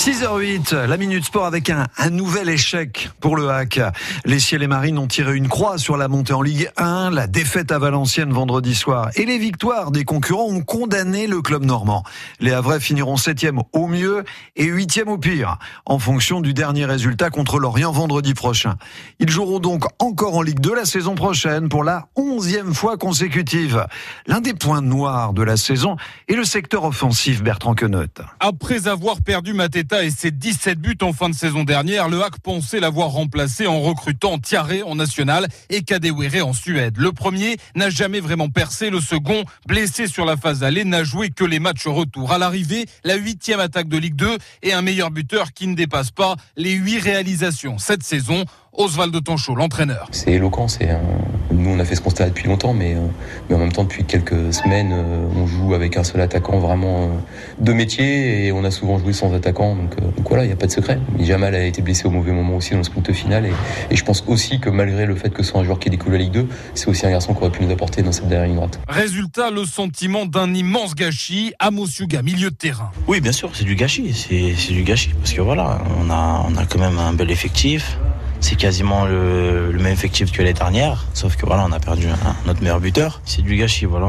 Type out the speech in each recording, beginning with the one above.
6h08, la Minute Sport avec un, nouvel échec pour le hack. Les Ciels et Marines ont tiré une croix sur la montée en Ligue 1, la défaite à Valenciennes vendredi soir et les victoires des concurrents ont condamné le club normand. Les Havrais finiront septième au mieux et huitième au pire, en fonction du dernier résultat contre Lorient vendredi prochain. Ils joueront donc encore en Ligue 2 la saison prochaine pour la onzième fois consécutive. L'un des points noirs de la saison est le secteur offensif Bertrand Queneut. Après avoir perdu Et ses 17 buts en fin de saison dernière, le Hack pensait l'avoir remplacé en recrutant Tiaré en national et Kadewere en Suède. Le premier n'a jamais vraiment percé, le second, blessé sur la phase allée, n'a joué que les matchs retour. À l'arrivée, la huitième attaque de Ligue 2 et un meilleur buteur qui ne dépasse pas les huit réalisations cette saison. Oswald Tonchot, l'entraîneur. C'est éloquent, c'est un... nous on a fait ce constat depuis longtemps, mais, euh, mais en même temps depuis quelques semaines, euh, on joue avec un seul attaquant vraiment euh, de métier et on a souvent joué sans attaquant, donc, donc voilà, il n'y a pas de secret. Jamal a été blessé au mauvais moment aussi dans le sprint final et, et, je pense aussi que malgré le fait que ce soit un joueur qui découle la Ligue 2, c'est aussi un garçon qui aurait pu nous apporter dans cette dernière ligne droite. Résultat, le sentiment d'un immense gâchis à Mosuga, milieu de terrain. Oui, bien sûr, c'est du gâchis, c'est du gâchis parce que voilà, on a, on a quand même un bel effectif c'est quasiment le, même effectif que l'année dernière, sauf que voilà, on a perdu un, notre meilleur buteur. C'est du gâchis, voilà.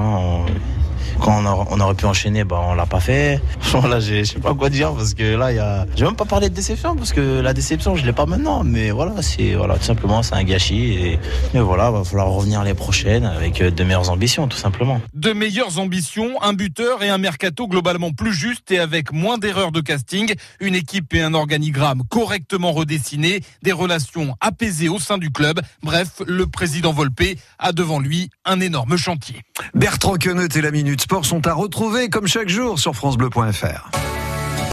Quand on, a, on, aurait pu enchaîner, bah on l'a pas fait. Là, je sais pas quoi dire parce que là, il y a. J'ai même pas parlé de déception parce que la déception, je l'ai pas maintenant. Mais voilà, c'est voilà, tout simplement, c'est un gâchis et, et voilà, va falloir revenir les prochaines avec de meilleures ambitions, tout simplement. De meilleures ambitions, un buteur et un mercato globalement plus juste et avec moins d'erreurs de casting, une équipe et un organigramme correctement redessinés, des relations apaisées au sein du club. Bref, le président Volpe a devant lui un énorme chantier. Bertrand Queneut et la Minute Sport sont à retrouver comme chaque jour sur francebleu.fr.